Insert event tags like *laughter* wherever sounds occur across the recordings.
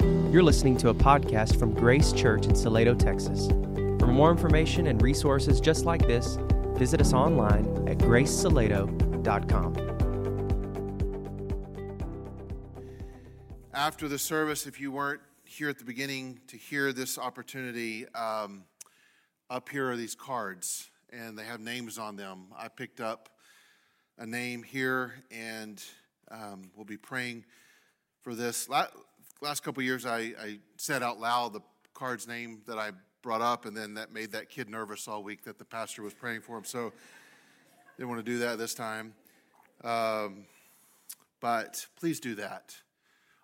You're listening to a podcast from Grace Church in Salado, Texas. For more information and resources just like this, visit us online at gracesalado.com. After the service, if you weren't here at the beginning to hear this opportunity, um, up here are these cards, and they have names on them. I picked up a name here, and um, we'll be praying for this. Last couple years, I, I said out loud the card's name that I brought up, and then that made that kid nervous all week that the pastor was praying for him. So didn't want to do that this time. Um, but please do that.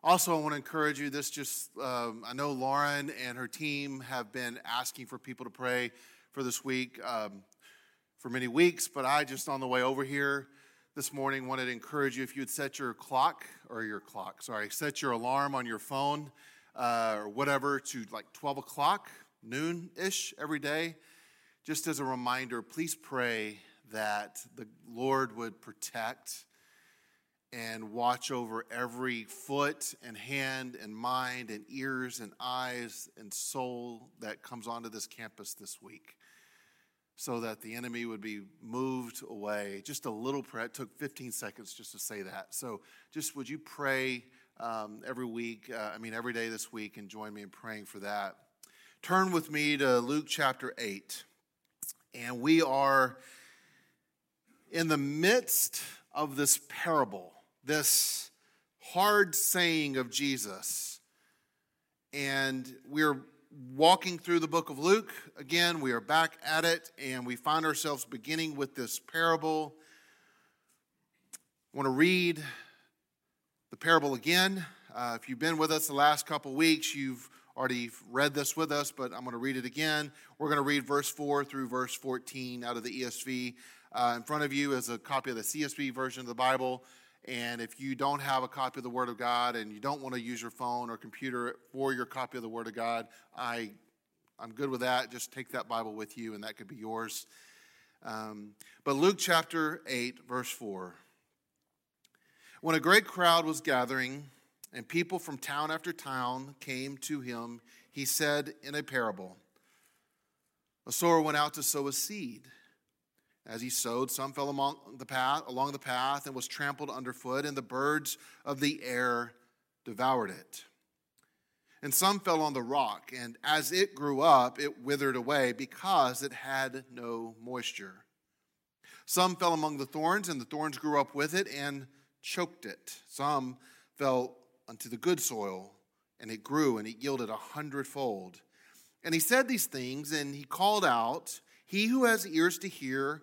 Also, I want to encourage you. This just, um, I know Lauren and her team have been asking for people to pray for this week um, for many weeks, but I just on the way over here this morning wanted to encourage you if you would set your clock or your clock, sorry, set your alarm on your phone uh, or whatever to like 12 o'clock, noon ish every day. Just as a reminder, please pray that the Lord would protect and watch over every foot and hand and mind and ears and eyes and soul that comes onto this campus this week so that the enemy would be moved away. Just a little prayer. It took 15 seconds just to say that. So, just would you pray um, every week, uh, I mean, every day this week, and join me in praying for that? Turn with me to Luke chapter 8. And we are in the midst of this parable, this hard saying of Jesus. And we're walking through the book of Luke. Again, we are back at it, and we find ourselves beginning with this parable. I want to read the parable again. Uh, if you've been with us the last couple weeks, you've already read this with us, but I'm going to read it again. We're going to read verse 4 through verse 14 out of the ESV. Uh, in front of you is a copy of the CSB version of the Bible. And if you don't have a copy of the Word of God and you don't want to use your phone or computer for your copy of the Word of God, I, I'm good with that. Just take that Bible with you, and that could be yours. Um, but Luke chapter 8, verse 4. When a great crowd was gathering, and people from town after town came to him, he said in a parable A sower went out to sow a seed. As he sowed, some fell along the path, along the path and was trampled underfoot, and the birds of the air devoured it. And some fell on the rock, and as it grew up, it withered away because it had no moisture. Some fell among the thorns, and the thorns grew up with it and choked it. Some fell unto the good soil, and it grew, and it yielded a hundredfold. And he said these things, and he called out, He who has ears to hear,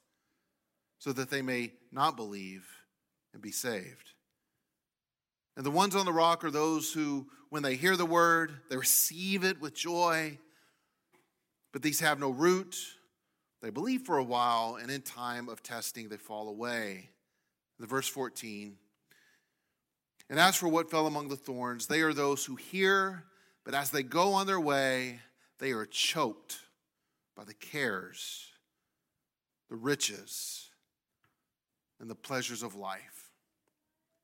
so that they may not believe and be saved. And the ones on the rock are those who, when they hear the word, they receive it with joy, but these have no root. They believe for a while, and in time of testing, they fall away. The verse 14. And as for what fell among the thorns, they are those who hear, but as they go on their way, they are choked by the cares, the riches, and the pleasures of life,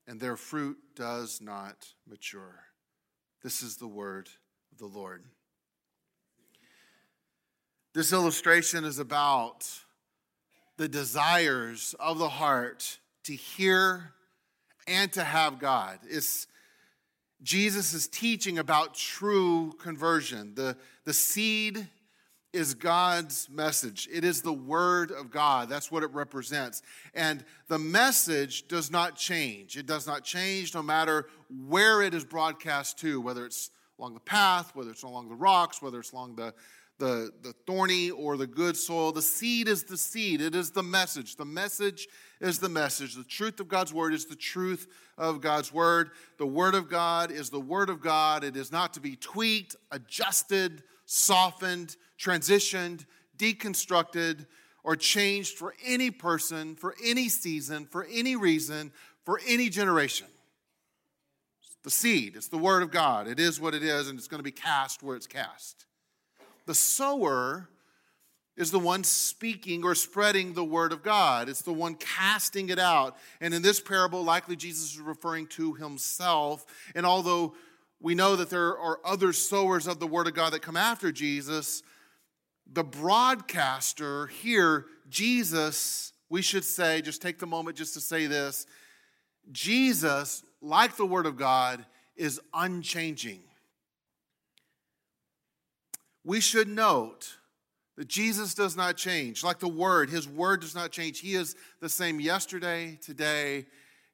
and their fruit does not mature. This is the word of the Lord. This illustration is about the desires of the heart to hear and to have God. It's Jesus is teaching about true conversion. The, the seed is God's message. It is the Word of God. That's what it represents. And the message does not change. It does not change no matter where it is broadcast to, whether it's along the path, whether it's along the rocks, whether it's along the, the, the thorny or the good soil. The seed is the seed, it is the message. The message is the message. The truth of God's word is the truth of God's word. The word of God is the word of God. It is not to be tweaked, adjusted, softened, transitioned, deconstructed, or changed for any person, for any season, for any reason, for any generation. It's the seed, it's the word of God. It is what it is, and it's going to be cast where it's cast. The sower is the one speaking or spreading the word of God. It's the one casting it out. And in this parable, likely Jesus is referring to himself. And although we know that there are other sowers of the word of God that come after Jesus, the broadcaster here, Jesus, we should say, just take the moment just to say this Jesus, like the word of God, is unchanging we should note that Jesus does not change. Like the Word, His Word does not change. He is the same yesterday, today,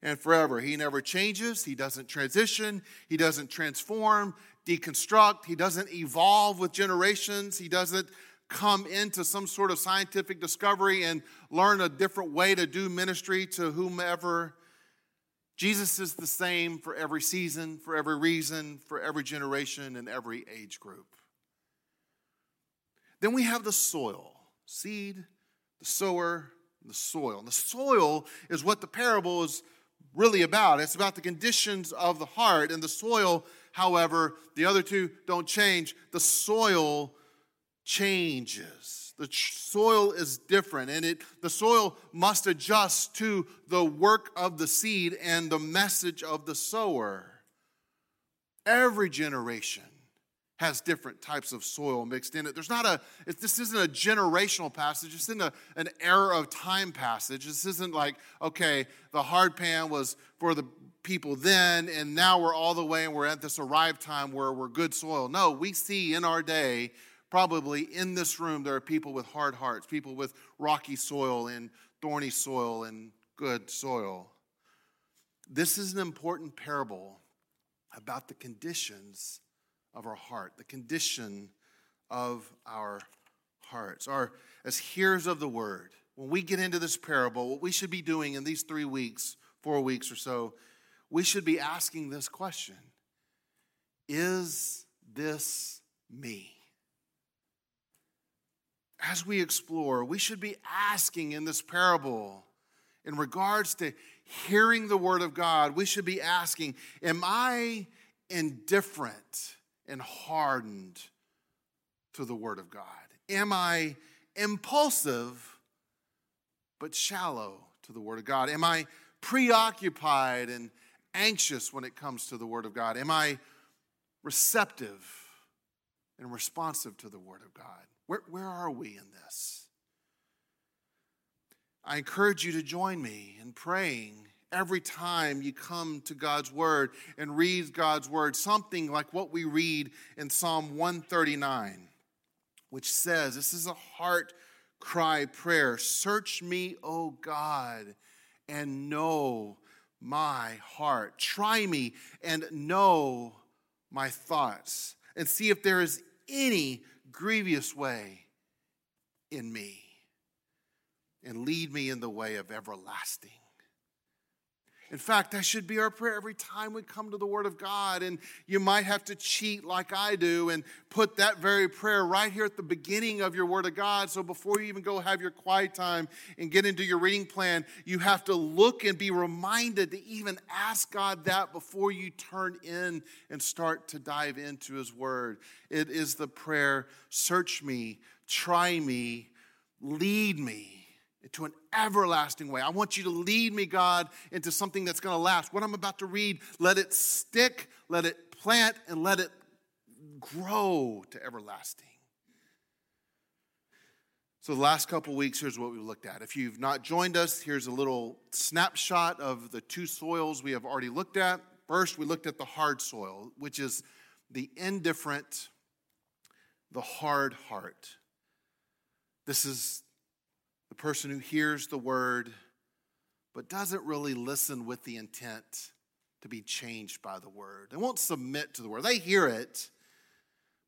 and forever. He never changes. He doesn't transition. He doesn't transform, deconstruct. He doesn't evolve with generations. He doesn't come into some sort of scientific discovery and learn a different way to do ministry to whomever. Jesus is the same for every season, for every reason, for every generation, and every age group. Then we have the soil seed, the sower, the soil. And the soil is what the parable is really about. It's about the conditions of the heart. And the soil, however, the other two don't change. The soil changes. The soil is different, and it, the soil must adjust to the work of the seed and the message of the sower. Every generation has different types of soil mixed in it. There's not a, this isn't a generational passage. This isn't a, an era of time passage. This isn't like, okay, the hard pan was for the people then, and now we're all the way and we're at this arrived time where we're good soil. No, we see in our day, probably in this room, there are people with hard hearts, people with rocky soil and thorny soil and good soil. This is an important parable about the conditions of our heart, the condition of our hearts. Our, as hearers of the word, when we get into this parable, what we should be doing in these three weeks, four weeks or so, we should be asking this question Is this me? As we explore, we should be asking in this parable, in regards to hearing the word of God, we should be asking, Am I indifferent? and hardened to the Word of God? Am I impulsive but shallow to the Word of God? Am I preoccupied and anxious when it comes to the Word of God? Am I receptive and responsive to the Word of God? Where, where are we in this? I encourage you to join me in praying every time you come to God's Word and read God's Word, something like what we read in Psalm 139, which says, This is a heart cry prayer Search me, O God, and know my heart. Try me and know my thoughts, and see if there is any grievous way in me, and lead me in the way of everlasting. In fact, that should be our prayer every time we come to the Word of God. And you might have to cheat like I do and put that very prayer right here at the beginning of your Word of God. So before you even go have your quiet time and get into your reading plan, you have to look and be reminded to even ask God that before you turn in and start to dive into His Word. It is the prayer Search me, try me, lead me to an everlasting way. I want you to lead me, God, into something that's going to last. What I'm about to read, let it stick, let it plant, and let it grow to everlasting. So, the last couple weeks, here's what we looked at. If you've not joined us, here's a little snapshot of the two soils we have already looked at. First, we looked at the hard soil, which is the indifferent, the hard heart. This is the person who hears the word but doesn't really listen with the intent to be changed by the word. They won't submit to the word. They hear it,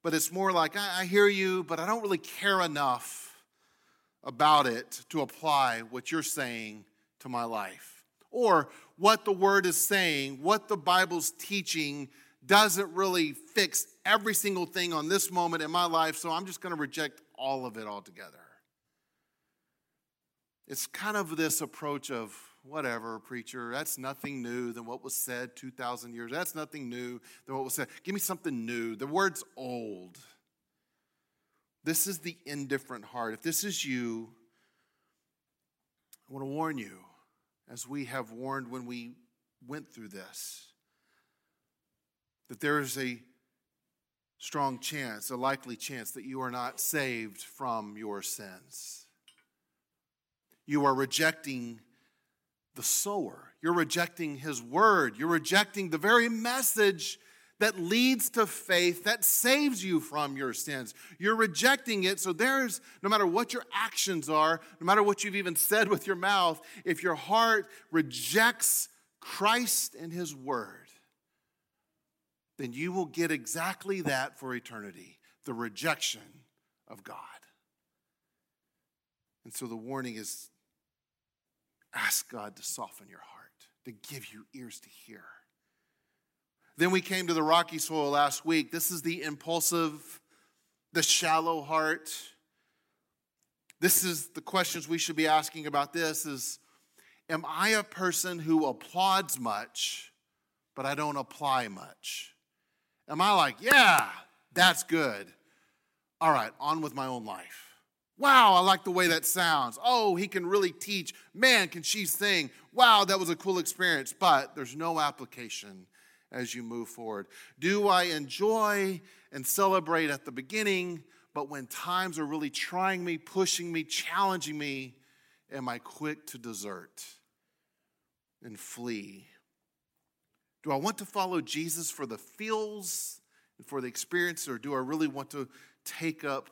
but it's more like, I, hear you, but I don't really care enough about it to apply what you're saying to my life. Or what the word is saying, what the Bible's teaching doesn't really fix every single thing on this moment in my life, so I'm just going to reject all of it altogether. It's kind of this approach of whatever, preacher, that's nothing new than what was said 2,000 years. That's nothing new than what was said. Give me something new. The word's old. This is the indifferent heart. If this is you, I want to warn you, as we have warned when we went through this, that there is a strong chance, a likely chance, that you are not saved from your sins. You are rejecting the sower. You're rejecting his word. You're rejecting the very message that leads to faith that saves you from your sins. You're rejecting it. So there's, no matter what your actions are, no matter what you've even said with your mouth, if your heart rejects Christ and his word, then you will get exactly that for eternity the rejection of God. And so the warning is ask God to soften your heart, to give you ears to hear. Then we came to the rocky soil last week. This is the impulsive, the shallow heart. This is the questions we should be asking about this is am I a person who applauds much but I don't apply much? Am I like, yeah, that's good. All right, on with my own life. Wow, I like the way that sounds. Oh, he can really teach. Man, can she sing? Wow, that was a cool experience. But there's no application as you move forward. Do I enjoy and celebrate at the beginning, but when times are really trying me, pushing me, challenging me, am I quick to desert and flee? Do I want to follow Jesus for the feels and for the experience, or do I really want to take up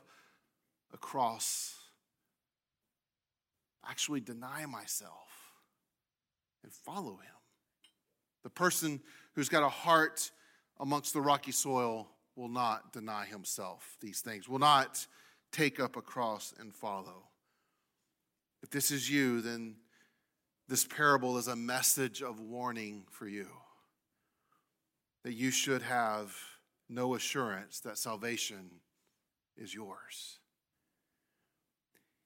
a cross, actually deny myself and follow him? The person who's got a heart amongst the rocky soil will not deny himself these things, will not take up a cross and follow. If this is you, then this parable is a message of warning for you that you should have no assurance that salvation is yours.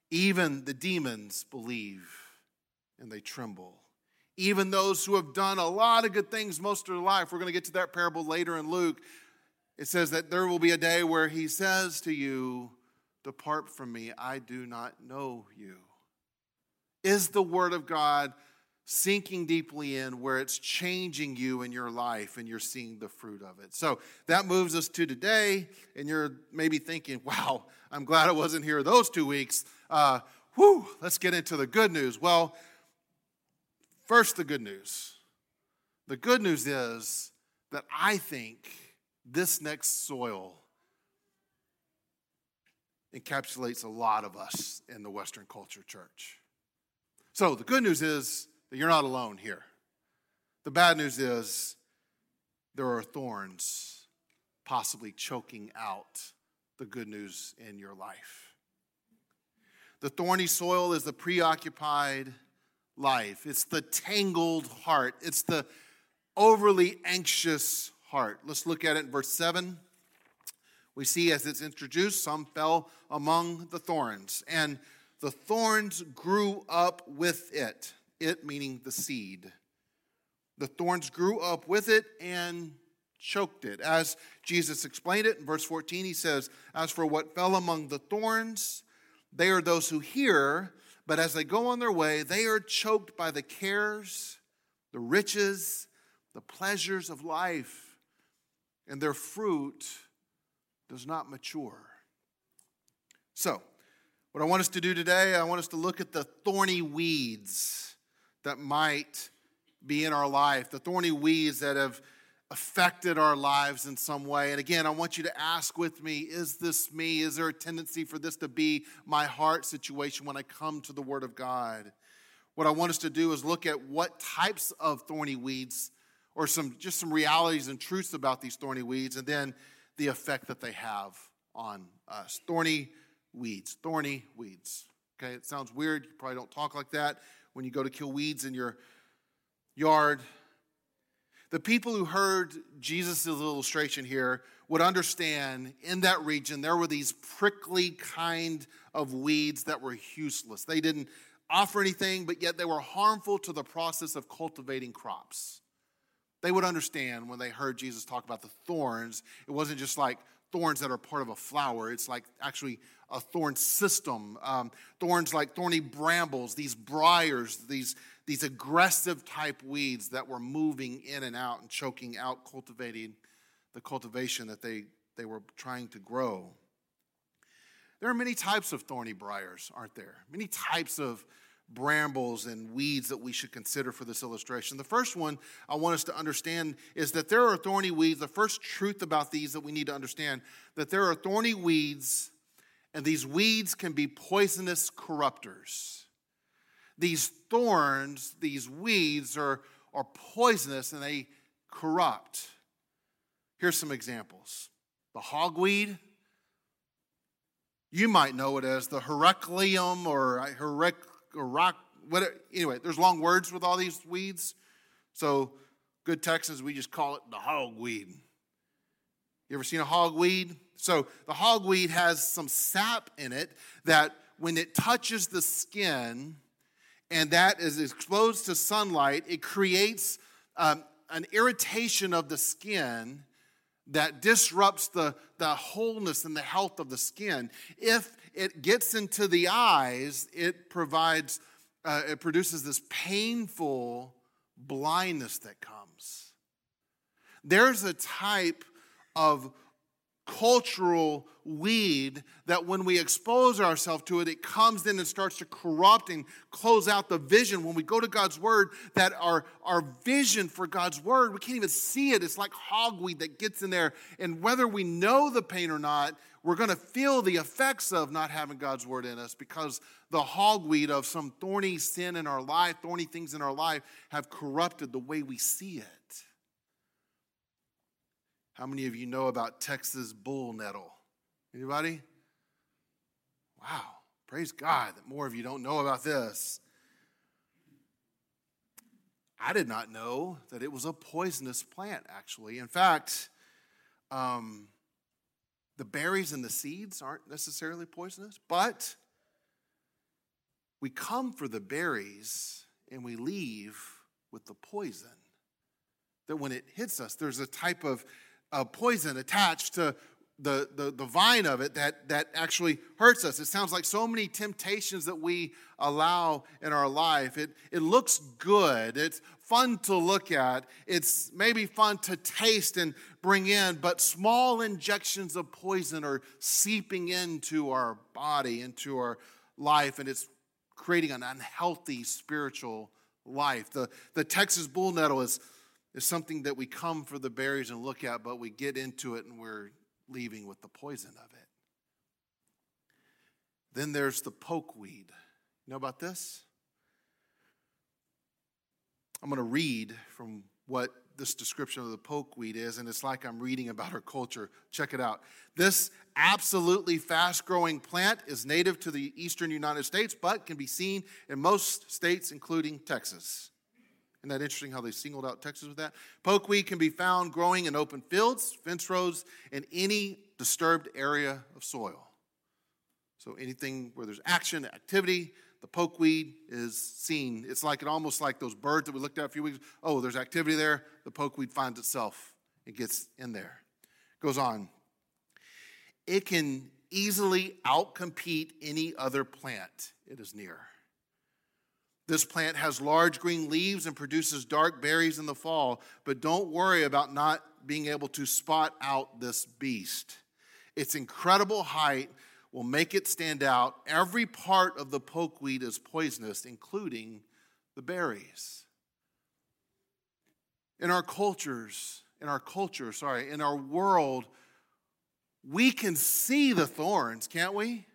Even the demons believe and they tremble. Even those who have done a lot of good things most of their life, we're going to get to that parable later in Luke. It says that there will be a day where he says to you, Depart from me, I do not know you. Is the word of God sinking deeply in where it's changing you in your life and you're seeing the fruit of it. So that moves us to today, and you're maybe thinking, wow, I'm glad I wasn't here those two weeks. Uh, whew, let's get into the good news. Well, first, the good news. The good news is that I think this next soil encapsulates a lot of us in the Western culture church. So the good news is that you're not alone here. The bad news is there are thorns possibly choking out the good news in your life. The thorny soil is the preoccupied life, it's the tangled heart, it's the overly anxious heart. Let's look at it in verse 7. We see as it's introduced, some fell among the thorns, and the thorns grew up with it it meaning the seed. The thorns grew up with it and choked it. As Jesus explained it in verse 14, he says, As for what fell among the thorns, they are those who hear, but as they go on their way, they are choked by the cares, the riches, the pleasures of life, and their fruit does not mature. So, what I want us to do today, I want us to look at the thorny weeds that might be in our life, the thorny weeds that have affected our lives in some way. And again, I want you to ask with me is this me? Is there a tendency for this to be my heart situation when I come to the Word of God? What I want us to do is look at what types of thorny weeds or some just some realities and truths about these thorny weeds and then the effect that they have on us. Thorny weeds, thorny weeds. Okay, it sounds weird. You probably don't talk like that when you go to kill weeds in your yard. The people who heard Jesus' illustration here would understand in that region there were these prickly kind of weeds that were useless. They didn't offer anything, but yet they were harmful to the process of cultivating crops. They would understand when they heard Jesus talk about the thorns. It wasn't just like thorns that are part of a flower, it's like actually a thorn system. Um, thorns like thorny brambles, these briars, these, these aggressive type weeds that were moving in and out and choking out cultivating the cultivation that they, they were trying to grow. There are many types of thorny briars, aren't there? Many types of brambles and weeds that we should consider for this illustration. The first one I want us to understand is that there are thorny weeds. The first truth about these that we need to understand that there are thorny weeds and these weeds can be poisonous corruptors. These thorns, these weeds are, are poisonous and they corrupt. Here's some examples the hogweed. You might know it as the Heracleum or uh, Herec, Herac, whatever. Anyway, there's long words with all these weeds. So, good Texans, we just call it the hogweed. You ever seen a hogweed? So, the hogweed has some sap in it that when it touches the skin and that is exposed to sunlight, it creates um, an irritation of the skin that disrupts the, the wholeness and the health of the skin. If it gets into the eyes, it provides, uh, it produces this painful blindness that comes. There's a type of cultural weed that when we expose ourselves to it, it comes in and starts to corrupt and close out the vision. When we go to God's word, that our, our vision for God's word, we can't even see it. It's like hogweed that gets in there. And whether we know the pain or not, we're going to feel the effects of not having God's word in us because the hogweed of some thorny sin in our life, thorny things in our life, have corrupted the way we see it. How many of you know about Texas bull nettle? Anybody? Wow, praise God that more of you don't know about this. I did not know that it was a poisonous plant, actually. In fact, um, the berries and the seeds aren't necessarily poisonous, but we come for the berries and we leave with the poison. That when it hits us, there's a type of uh, poison attached to the, the, the vine of it that, that actually hurts us. It sounds like so many temptations that we allow in our life. It, it looks good, it's fun to look at, it's maybe fun to taste and bring in, but small injections of poison are seeping into our body, into our life, and it's creating an unhealthy spiritual life. The, the Texas bull nettle is is something that we come for the berries and look at, but we get into it and we're leaving with the poison of it. Then there's the pokeweed. You know about this? I'm going to read from what this description of the pokeweed is, and it's like I'm reading about our culture. Check it out. This absolutely fast growing plant is native to the eastern United States, but can be seen in most states, including Texas. Isn't that interesting how they singled out Texas with that? Pokeweed can be found growing in open fields, fence rows, and any disturbed area of soil. So anything where there's action, activity, the pokeweed is seen. It's like it almost like those birds that we looked at a few weeks. Oh, there's activity there. The pokeweed finds itself. It gets in there. Goes on. It can easily outcompete any other plant it is near. This plant has large green leaves and produces dark berries in the fall, but don't worry about not being able to spot out this beast. Its incredible height will make it stand out. Every part of the pokeweed is poisonous, including the berries. In our cultures, in our culture, sorry, in our world, we can see the thorns, can't we?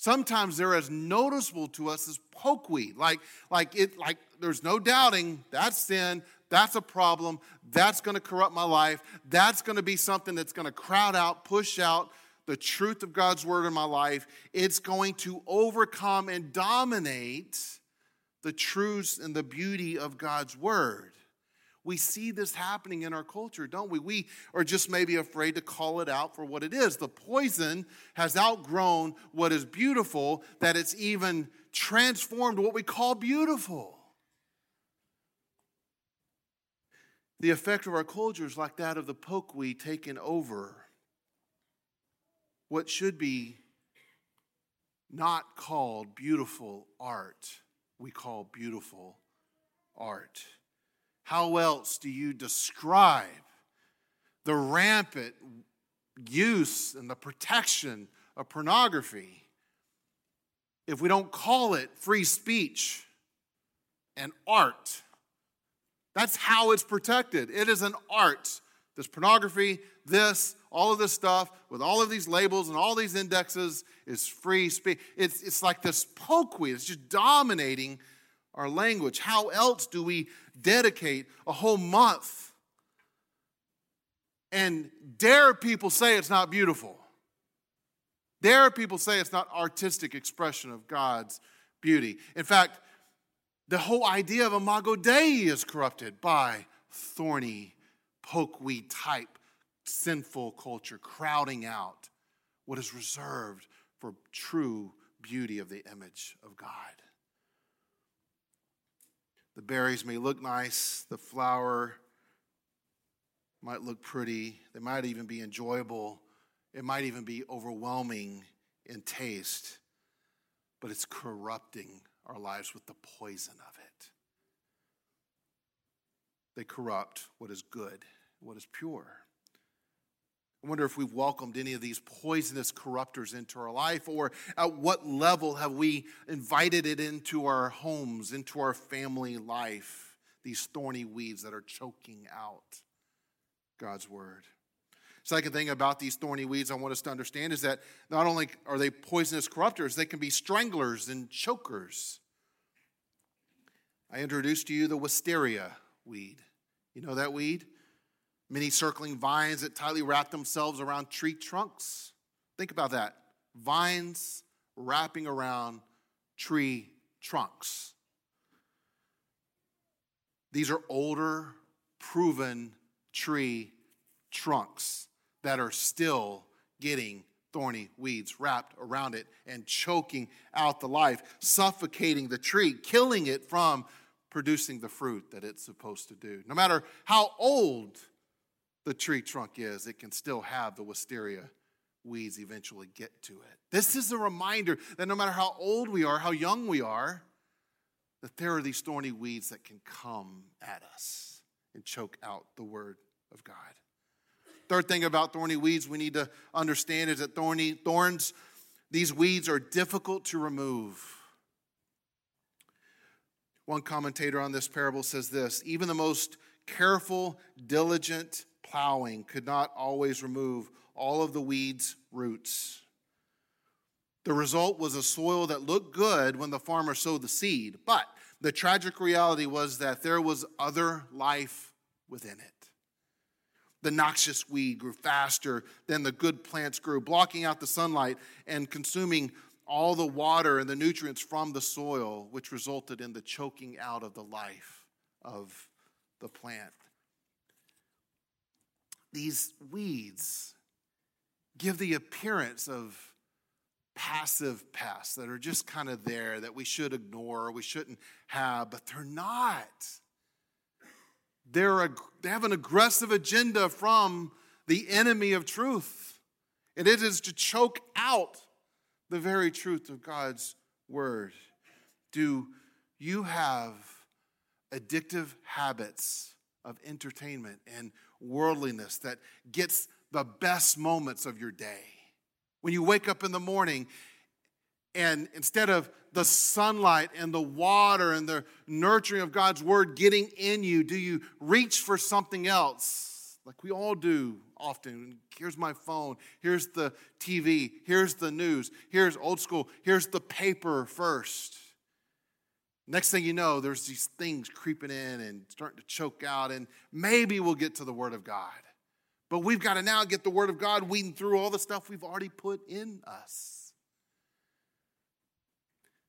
Sometimes they're as noticeable to us as pokeweed. Like, like it, like there's no doubting that's sin, that's a problem, that's gonna corrupt my life, that's gonna be something that's gonna crowd out, push out the truth of God's word in my life. It's going to overcome and dominate the truths and the beauty of God's word. We see this happening in our culture, don't we? We are just maybe afraid to call it out for what it is. The poison has outgrown what is beautiful, that it's even transformed what we call beautiful. The effect of our culture is like that of the pokeweed taken over what should be not called beautiful art, we call beautiful art. How else do you describe the rampant use and the protection of pornography if we don't call it free speech and art? That's how it's protected. It is an art. This pornography, this, all of this stuff, with all of these labels and all these indexes, is free speech. It's, it's like this pokeweed, it's just dominating our language. How else do we dedicate a whole month and dare people say it's not beautiful? Dare people say it's not artistic expression of God's beauty? In fact, the whole idea of Imago Dei is corrupted by thorny, pokeweed type sinful culture crowding out what is reserved for true beauty of the image of God. The berries may look nice, the flower might look pretty, they might even be enjoyable, it might even be overwhelming in taste, but it's corrupting our lives with the poison of it. They corrupt what is good, what is pure. I wonder if we've welcomed any of these poisonous corruptors into our life, or at what level have we invited it into our homes, into our family life, these thorny weeds that are choking out God's word. Second thing about these thorny weeds I want us to understand is that not only are they poisonous corruptors, they can be stranglers and chokers. I introduced to you the wisteria weed. You know that weed? Many circling vines that tightly wrap themselves around tree trunks. Think about that. Vines wrapping around tree trunks. These are older, proven tree trunks that are still getting thorny weeds wrapped around it and choking out the life, suffocating the tree, killing it from producing the fruit that it's supposed to do. No matter how old the tree trunk is, it can still have the wisteria weeds eventually get to it. This is a reminder that no matter how old we are, how young we are, that there are these thorny weeds that can come at us and choke out the word of God. Third thing about thorny weeds we need to understand is that thorny thorns, these weeds are difficult to remove. One commentator on this parable says this even the most careful, diligent, plowing could not always remove all of the weeds' roots. The result was a soil that looked good when the farmer sowed the seed, but the tragic reality was that there was other life within it. The noxious weed grew faster than the good plants grew, blocking out the sunlight and consuming all the water and the nutrients from the soil, which resulted in the choking out of the life of the plant these weeds give the appearance of passive pests that are just kind of there that we should ignore, we shouldn't have, but they're not. They're a, they have an aggressive agenda from the enemy of truth, and it is to choke out the very truth of God's word. Do you have addictive habits of entertainment and worldliness that gets the best moments of your day. When you wake up in the morning and instead of the sunlight and the water and the nurturing of God's word getting in you, do you reach for something else? like we all do often. Here's my phone, here's the TV, here's the news, here's old school, here's the paper first. Next thing you know, there's these things creeping in and starting to choke out, and maybe we'll get to the Word of God. But we've got to now get the Word of God weeding through all the stuff we've already put in us.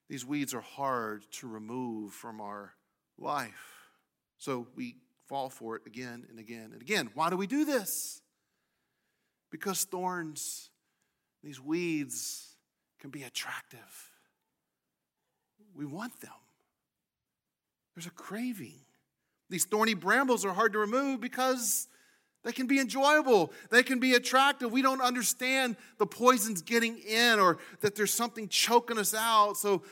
These weeds are hard to remove from our life. So we fall for it again and again and again. Why do we do this? Because thorns, these weeds, can be attractive. We want them. There's a craving. These thorny brambles are hard to remove because they can be enjoyable. They can be attractive. We don't understand the poisons getting in or that there's something choking us out. So,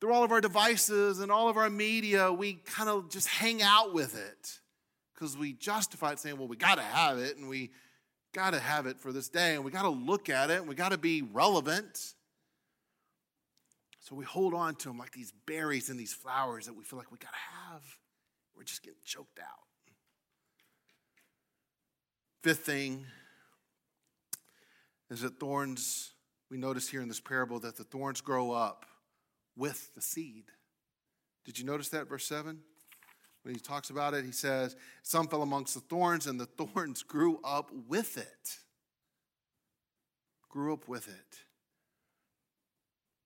through all of our devices and all of our media, we kind of just hang out with it because we justify it saying, well, we got to have it and we got to have it for this day and we got to look at it and we got to be relevant. So we hold on to them like these berries and these flowers that we feel like we got to have. We're just getting choked out. Fifth thing is that thorns, we notice here in this parable that the thorns grow up with the seed. Did you notice that, verse 7? When he talks about it, he says, Some fell amongst the thorns, and the *laughs* thorns grew up with it. Grew up with it.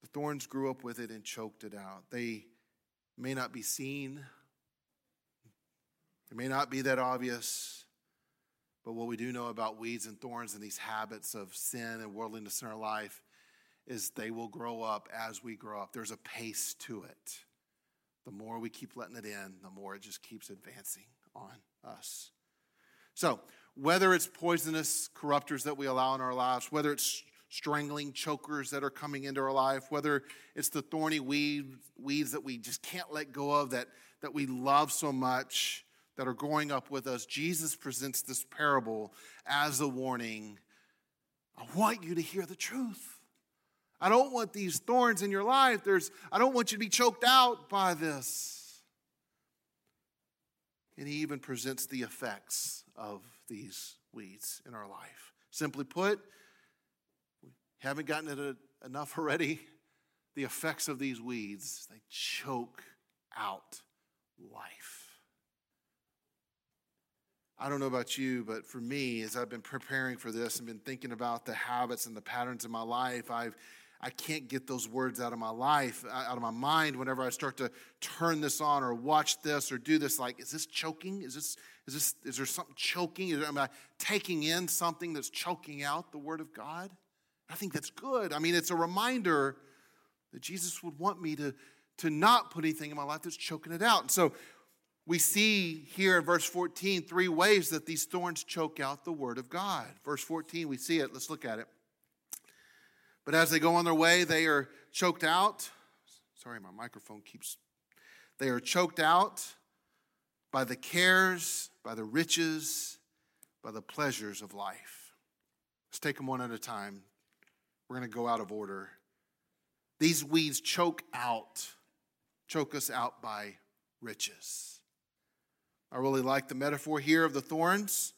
The thorns grew up with it and choked it out. They may not be seen, they may not be that obvious, but what we do know about weeds and thorns and these habits of sin and worldliness in our life is they will grow up as we grow up. There's a pace to it. The more we keep letting it in, the more it just keeps advancing on us. So, whether it's poisonous corruptors that we allow in our lives, whether it's strangling chokers that are coming into our life, whether it's the thorny weed, weeds that we just can't let go of, that, that we love so much, that are growing up with us, Jesus presents this parable as a warning. I want you to hear the truth. I don't want these thorns in your life. There's, I don't want you to be choked out by this. And he even presents the effects of these weeds in our life. Simply put, haven't gotten it uh, enough already. The effects of these weeds, they choke out life. I don't know about you, but for me, as I've been preparing for this and been thinking about the habits and the patterns in my life, I've I can't get those words out of my life, uh, out of my mind whenever I start to turn this on or watch this or do this. Like, is this choking? Is this, is this, is there something choking? Am I taking in something that's choking out the word of God? I think that's good. I mean, it's a reminder that Jesus would want me to, to not put anything in my life that's choking it out. And so we see here in verse 14 three ways that these thorns choke out the word of God. Verse 14, we see it. Let's look at it. But as they go on their way, they are choked out. Sorry, my microphone keeps. They are choked out by the cares, by the riches, by the pleasures of life. Let's take them one at a time. We're going to go out of order. These weeds choke out, choke us out by riches. I really like the metaphor here of the thorns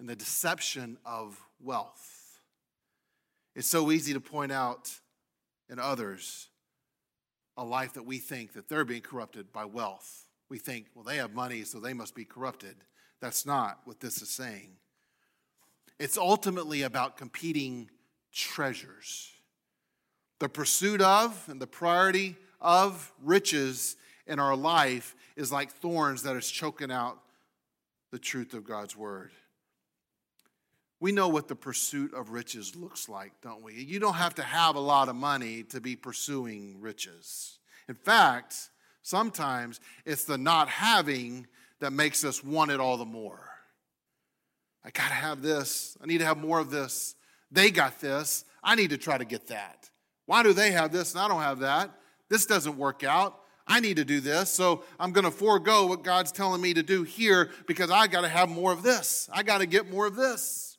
and the deception of wealth. It's so easy to point out in others a life that we think that they're being corrupted by wealth. We think, well, they have money, so they must be corrupted. That's not what this is saying. It's ultimately about competing treasures. The pursuit of and the priority of riches in our life is like thorns that is choking out the truth of God's word. We know what the pursuit of riches looks like, don't we? You don't have to have a lot of money to be pursuing riches. In fact, sometimes it's the not having that makes us want it all the more. I got to have this. I need to have more of this. They got this. I need to try to get that. Why do they have this and I don't have that? This doesn't work out. I need to do this, so I'm going to forego what God's telling me to do here because I got to have more of this. I got to get more of this.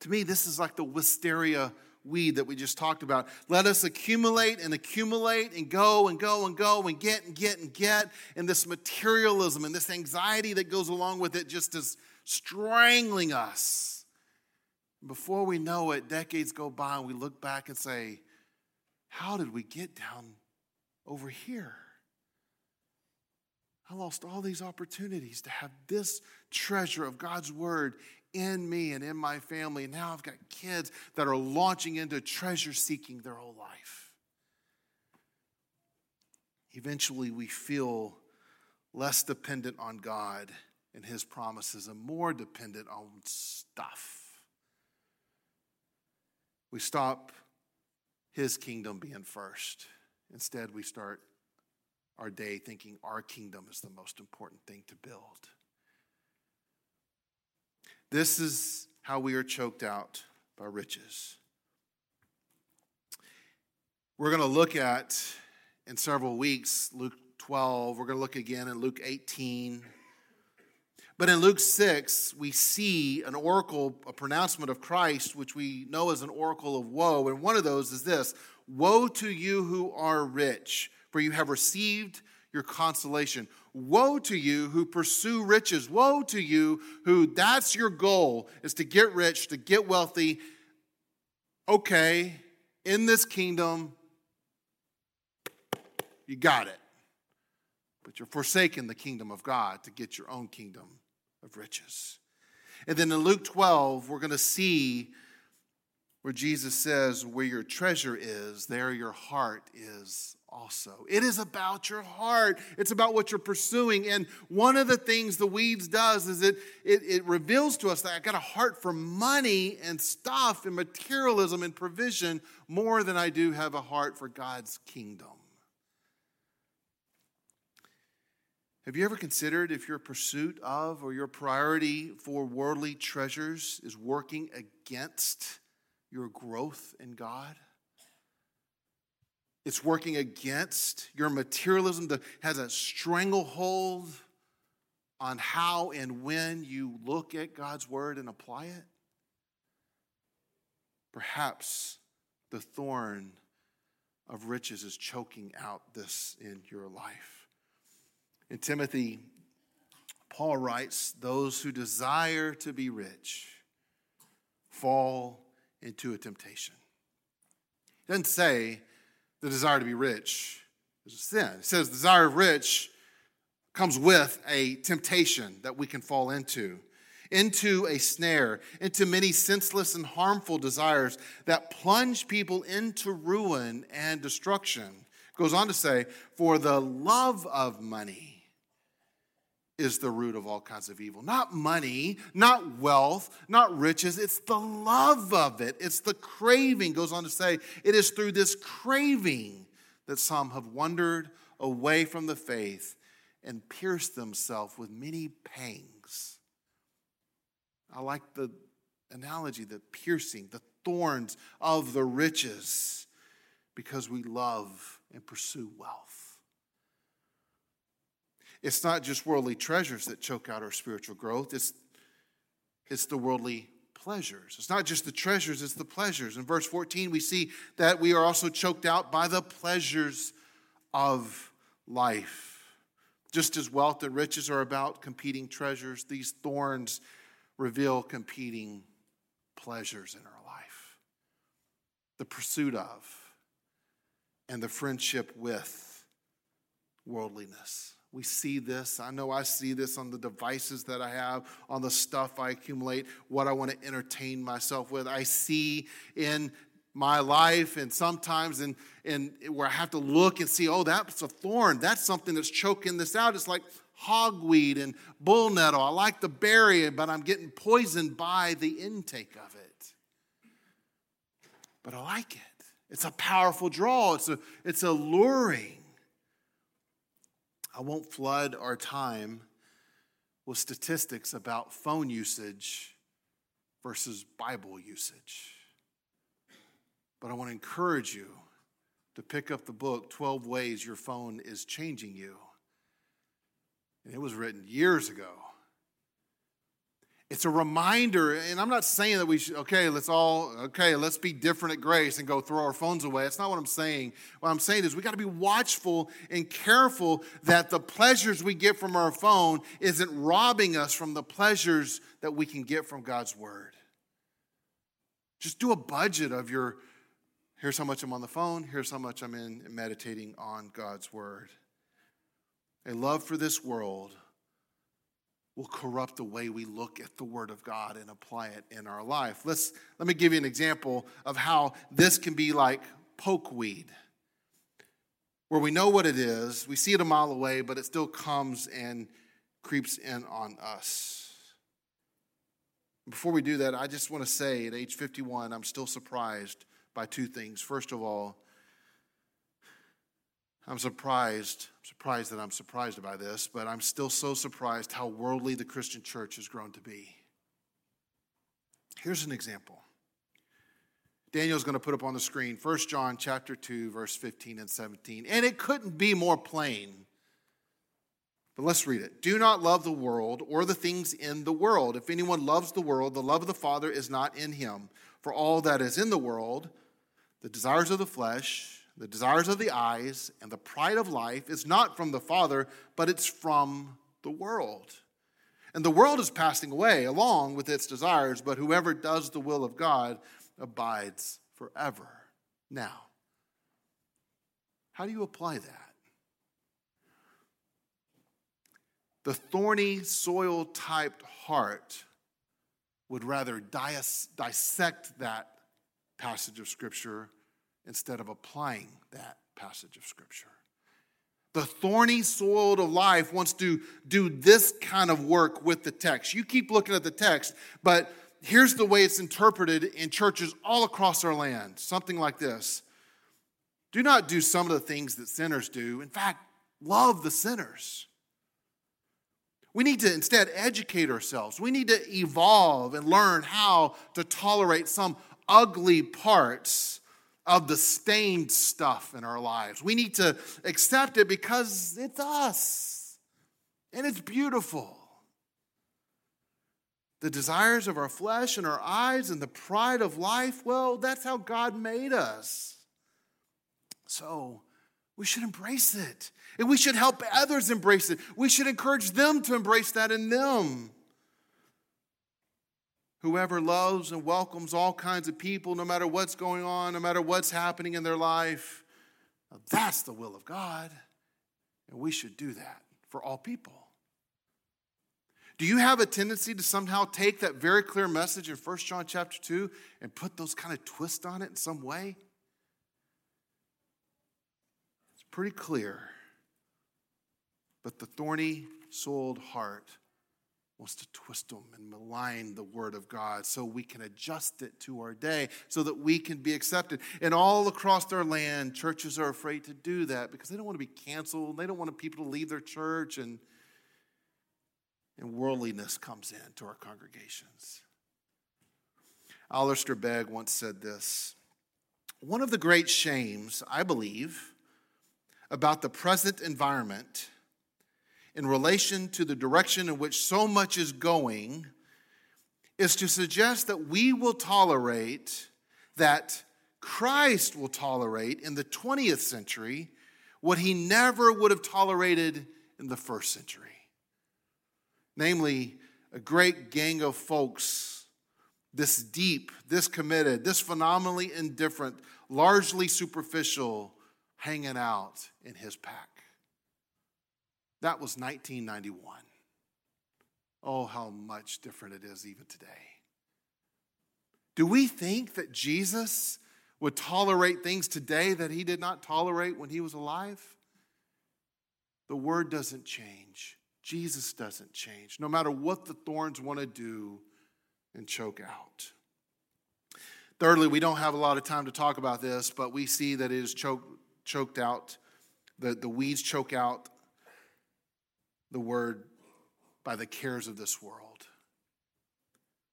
To me, this is like the wisteria weed that we just talked about. Let us accumulate and accumulate and go and go and go and get and get and get. And this materialism and this anxiety that goes along with it just is strangling us. Before we know it, decades go by and we look back and say, How did we get down over here? I lost all these opportunities to have this treasure of God's word in me and in my family. And now I've got kids that are launching into treasure seeking their whole life. Eventually, we feel less dependent on God and His promises and more dependent on stuff. We stop His kingdom being first. Instead, we start our day thinking our kingdom is the most important thing to build. This is how we are choked out by riches. We're going to look at in several weeks Luke 12. We're going to look again in Luke 18. But in Luke 6, we see an oracle, a pronouncement of Christ, which we know as an oracle of woe. And one of those is this Woe to you who are rich, for you have received your consolation. Woe to you who pursue riches. Woe to you who that's your goal is to get rich, to get wealthy. Okay, in this kingdom, you got it. But you're forsaking the kingdom of God to get your own kingdom of riches. And then in Luke 12, we're going to see where Jesus says, Where your treasure is, there your heart is also. It is about your heart, it's about what you're pursuing. And one of the things the weeds does is it, it, it reveals to us that I got a heart for money and stuff and materialism and provision more than I do have a heart for God's kingdom. Have you ever considered if your pursuit of or your priority for worldly treasures is working against your growth in God? It's working against your materialism that has a stranglehold on how and when you look at God's word and apply it. Perhaps the thorn of riches is choking out this in your life. In Timothy, Paul writes, Those who desire to be rich fall into a temptation. He doesn't say the desire to be rich is a sin. It says the desire of rich comes with a temptation that we can fall into, into a snare, into many senseless and harmful desires that plunge people into ruin and destruction. It goes on to say, for the love of money is the root of all kinds of evil. Not money, not wealth, not riches. It's the love of it. It's the craving. Goes on to say, it is through this craving that some have wandered away from the faith and pierced themselves with many pangs. I like the analogy, the piercing, the thorns of the riches, because we love and pursue wealth. It's not just worldly treasures that choke out our spiritual growth, it's, it's the worldly pleasures. It's not just the treasures, it's the pleasures. In verse 14, we see that we are also choked out by the pleasures of life. Just as wealth and riches are about competing treasures, these thorns reveal competing pleasures in our life. The pursuit of and the friendship with worldliness. We see this. I know I see this on the devices that I have, on the stuff I accumulate, what I want to entertain myself with. I see in my life and sometimes in, in where I have to look and see, oh, that's a thorn. That's something that's choking this out. It's like hogweed and bull nettle. I like the berry, but I'm getting poisoned by the intake of it. But I like it. It's a powerful draw. It's a it's alluring. I won't flood our time with statistics about phone usage versus Bible usage. But I want to encourage you to pick up the book 12 Ways Your Phone is Changing You. And it was written years ago. It's a reminder, and I'm not saying that we should, okay, let's all, okay, let's be different at grace and go throw our phones away. That's not what I'm saying. What I'm saying is we got to be watchful and careful that the pleasures we get from our phone isn't robbing us from the pleasures that we can get from God's Word. Just do a budget of your, here's how much I'm on the phone, here's how much I'm in meditating on God's Word. A love for this world will corrupt the way we look at the word of God and apply it in our life. Let's let me give you an example of how this can be like pokeweed. Where we know what it is, we see it a mile away, but it still comes and creeps in on us. Before we do that, I just want to say at age 51, I'm still surprised by two things. First of all, I'm surprised, surprised that I'm surprised by this, but I'm still so surprised how worldly the Christian church has grown to be. Here's an example. Daniel's going to put up on the screen 1 John chapter 2 verse 15 and 17. And it couldn't be more plain. But let's read it. Do not love the world or the things in the world. If anyone loves the world, the love of the Father is not in him. For all that is in the world, the desires of the flesh, the desires of the eyes, and the pride of life is not from the Father, but it's from the world. And the world is passing away along with its desires, but whoever does the will of God abides forever. Now, how do you apply that? The thorny, soil typed heart would rather dissect that passage of Scripture instead of applying that passage of Scripture. The thorny soil of life wants to do this kind of work with the text. You keep looking at the text, but here's the way it's interpreted in churches all across our land something like this Do not do some of the things that sinners do. In fact, love the sinners. We need to instead educate ourselves. We need to evolve and learn how to tolerate some ugly parts of the stained stuff in our lives. We need to accept it because it's us and it's beautiful. The desires of our flesh and our eyes and the pride of life, well, that's how God made us. So we should embrace it. And we should help others embrace it. We should encourage them to embrace that in them. Whoever loves and welcomes all kinds of people, no matter what's going on, no matter what's happening in their life, that's the will of God. And we should do that for all people. Do you have a tendency to somehow take that very clear message in 1 John chapter 2 and put those kind of twists on it in some way? It's pretty clear. But the thorny souled heart wants to twist them and malign the word of God so we can adjust it to our day so that we can be accepted. And all across our land, churches are afraid to do that because they don't want to be canceled. They don't want people to leave their church and and worldliness comes into our congregations. Alistair Begg once said this One of the great shames, I believe, about the present environment in relation to the direction in which so much is going is to suggest that we will tolerate, that Christ will tolerate in the 20th century what he never would have tolerated in the first century. Namely, a great gang of folks, this deep, this committed, this phenomenally indifferent, largely superficial, hanging out in his pack. That was 1991. Oh, how much different it is even today. Do we think that Jesus would tolerate things today that he did not tolerate when he was alive? The word doesn't change. Jesus doesn't change, no matter what the thorns want to do and choke out. Thirdly, we don't have a lot of time to talk about this, but we see that it is choked, choked out. The, the weeds choke out the word by the cares of this world.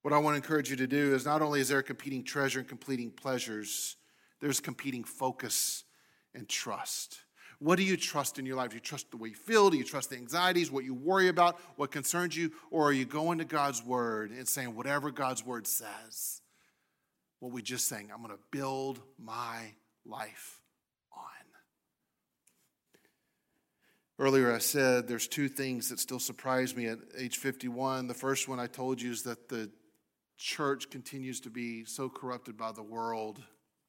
What I want to encourage you to do is not only is there competing treasure and competing pleasures, there's competing focus and trust. What do you trust in your life? Do you trust the way you feel? Do you trust the anxieties, what you worry about, what concerns you? Or are you going to God's word and saying, whatever God's word says, what we just sang, I'm going to build my life on. Earlier, I said there's two things that still surprise me at age 51. The first one I told you is that the church continues to be so corrupted by the world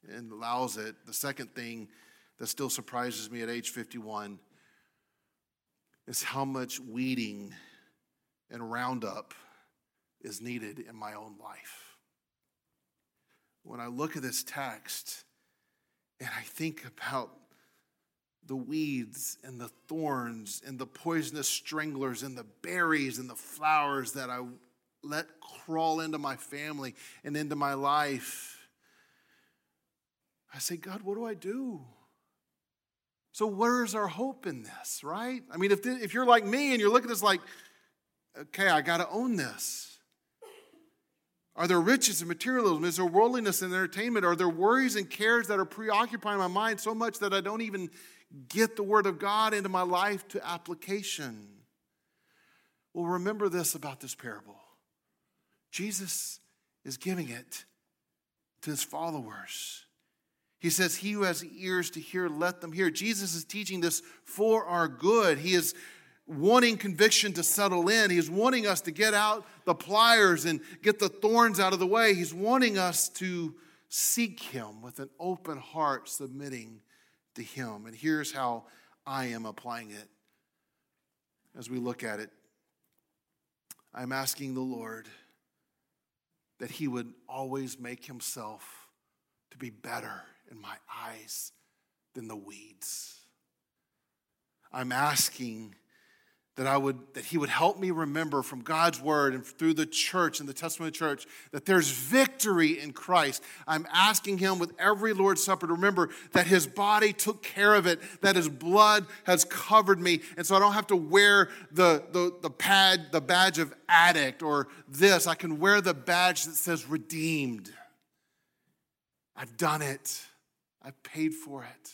and allows it. The second thing that still surprises me at age 51 is how much weeding and roundup is needed in my own life. When I look at this text and I think about the weeds and the thorns and the poisonous stranglers and the berries and the flowers that I let crawl into my family and into my life, I say, God, what do I do? So, where's our hope in this, right? I mean, if, if you're like me and you're looking at this like, okay, I got to own this. Are there riches and materialism? Is there worldliness and entertainment? Are there worries and cares that are preoccupying my mind so much that I don't even get the Word of God into my life to application? Well, remember this about this parable Jesus is giving it to his followers. He says, He who has ears to hear, let them hear. Jesus is teaching this for our good. He is wanting conviction to settle in. He's wanting us to get out the pliers and get the thorns out of the way. He's wanting us to seek Him with an open heart, submitting to Him. And here's how I am applying it as we look at it. I'm asking the Lord that He would always make Himself to be better in my eyes than the weeds. I'm asking that I would that he would help me remember from God's word and through the church and the testimony of the church that there's victory in Christ. I'm asking him with every Lord's Supper to remember that his body took care of it, that his blood has covered me, and so I don't have to wear the, the, the pad, the badge of addict or this. I can wear the badge that says redeemed. I've done it. I paid for it.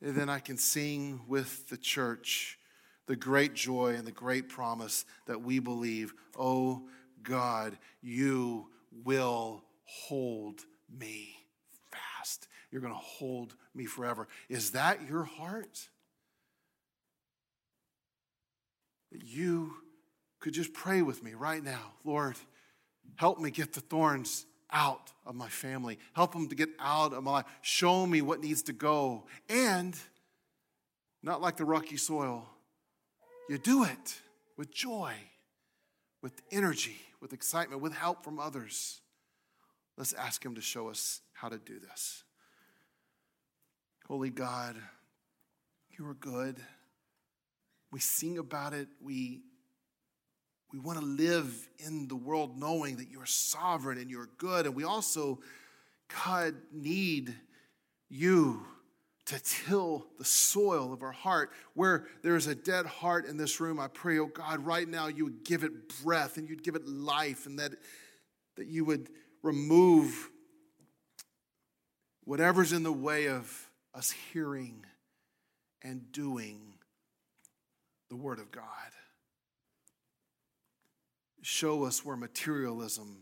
And then I can sing with the church the great joy and the great promise that we believe, oh God, you will hold me fast. You're going to hold me forever. Is that your heart? That you could just pray with me right now. Lord, help me get the thorns out of my family. Help them to get out of my life. Show me what needs to go. And not like the rocky soil, you do it with joy, with energy, with excitement, with help from others. Let's ask Him to show us how to do this. Holy God, you are good. We sing about it. We we want to live in the world knowing that you are sovereign and you're good. And we also, God, need you to till the soil of our heart. Where there's a dead heart in this room, I pray, oh God, right now you would give it breath and you'd give it life and that, that you would remove whatever's in the way of us hearing and doing the Word of God show us where materialism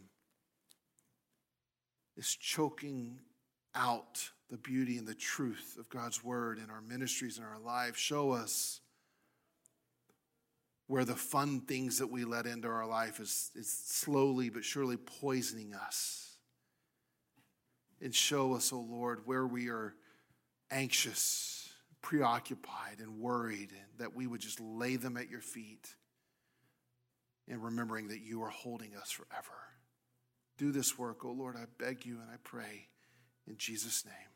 is choking out the beauty and the truth of God's word in our ministries and our lives. Show us where the fun things that we let into our life is, is slowly but surely poisoning us. And show us, O oh Lord, where we are anxious, preoccupied, and worried, that we would just lay them at your feet and remembering that you are holding us forever. Do this work, O oh Lord, I beg you and I pray in Jesus' name.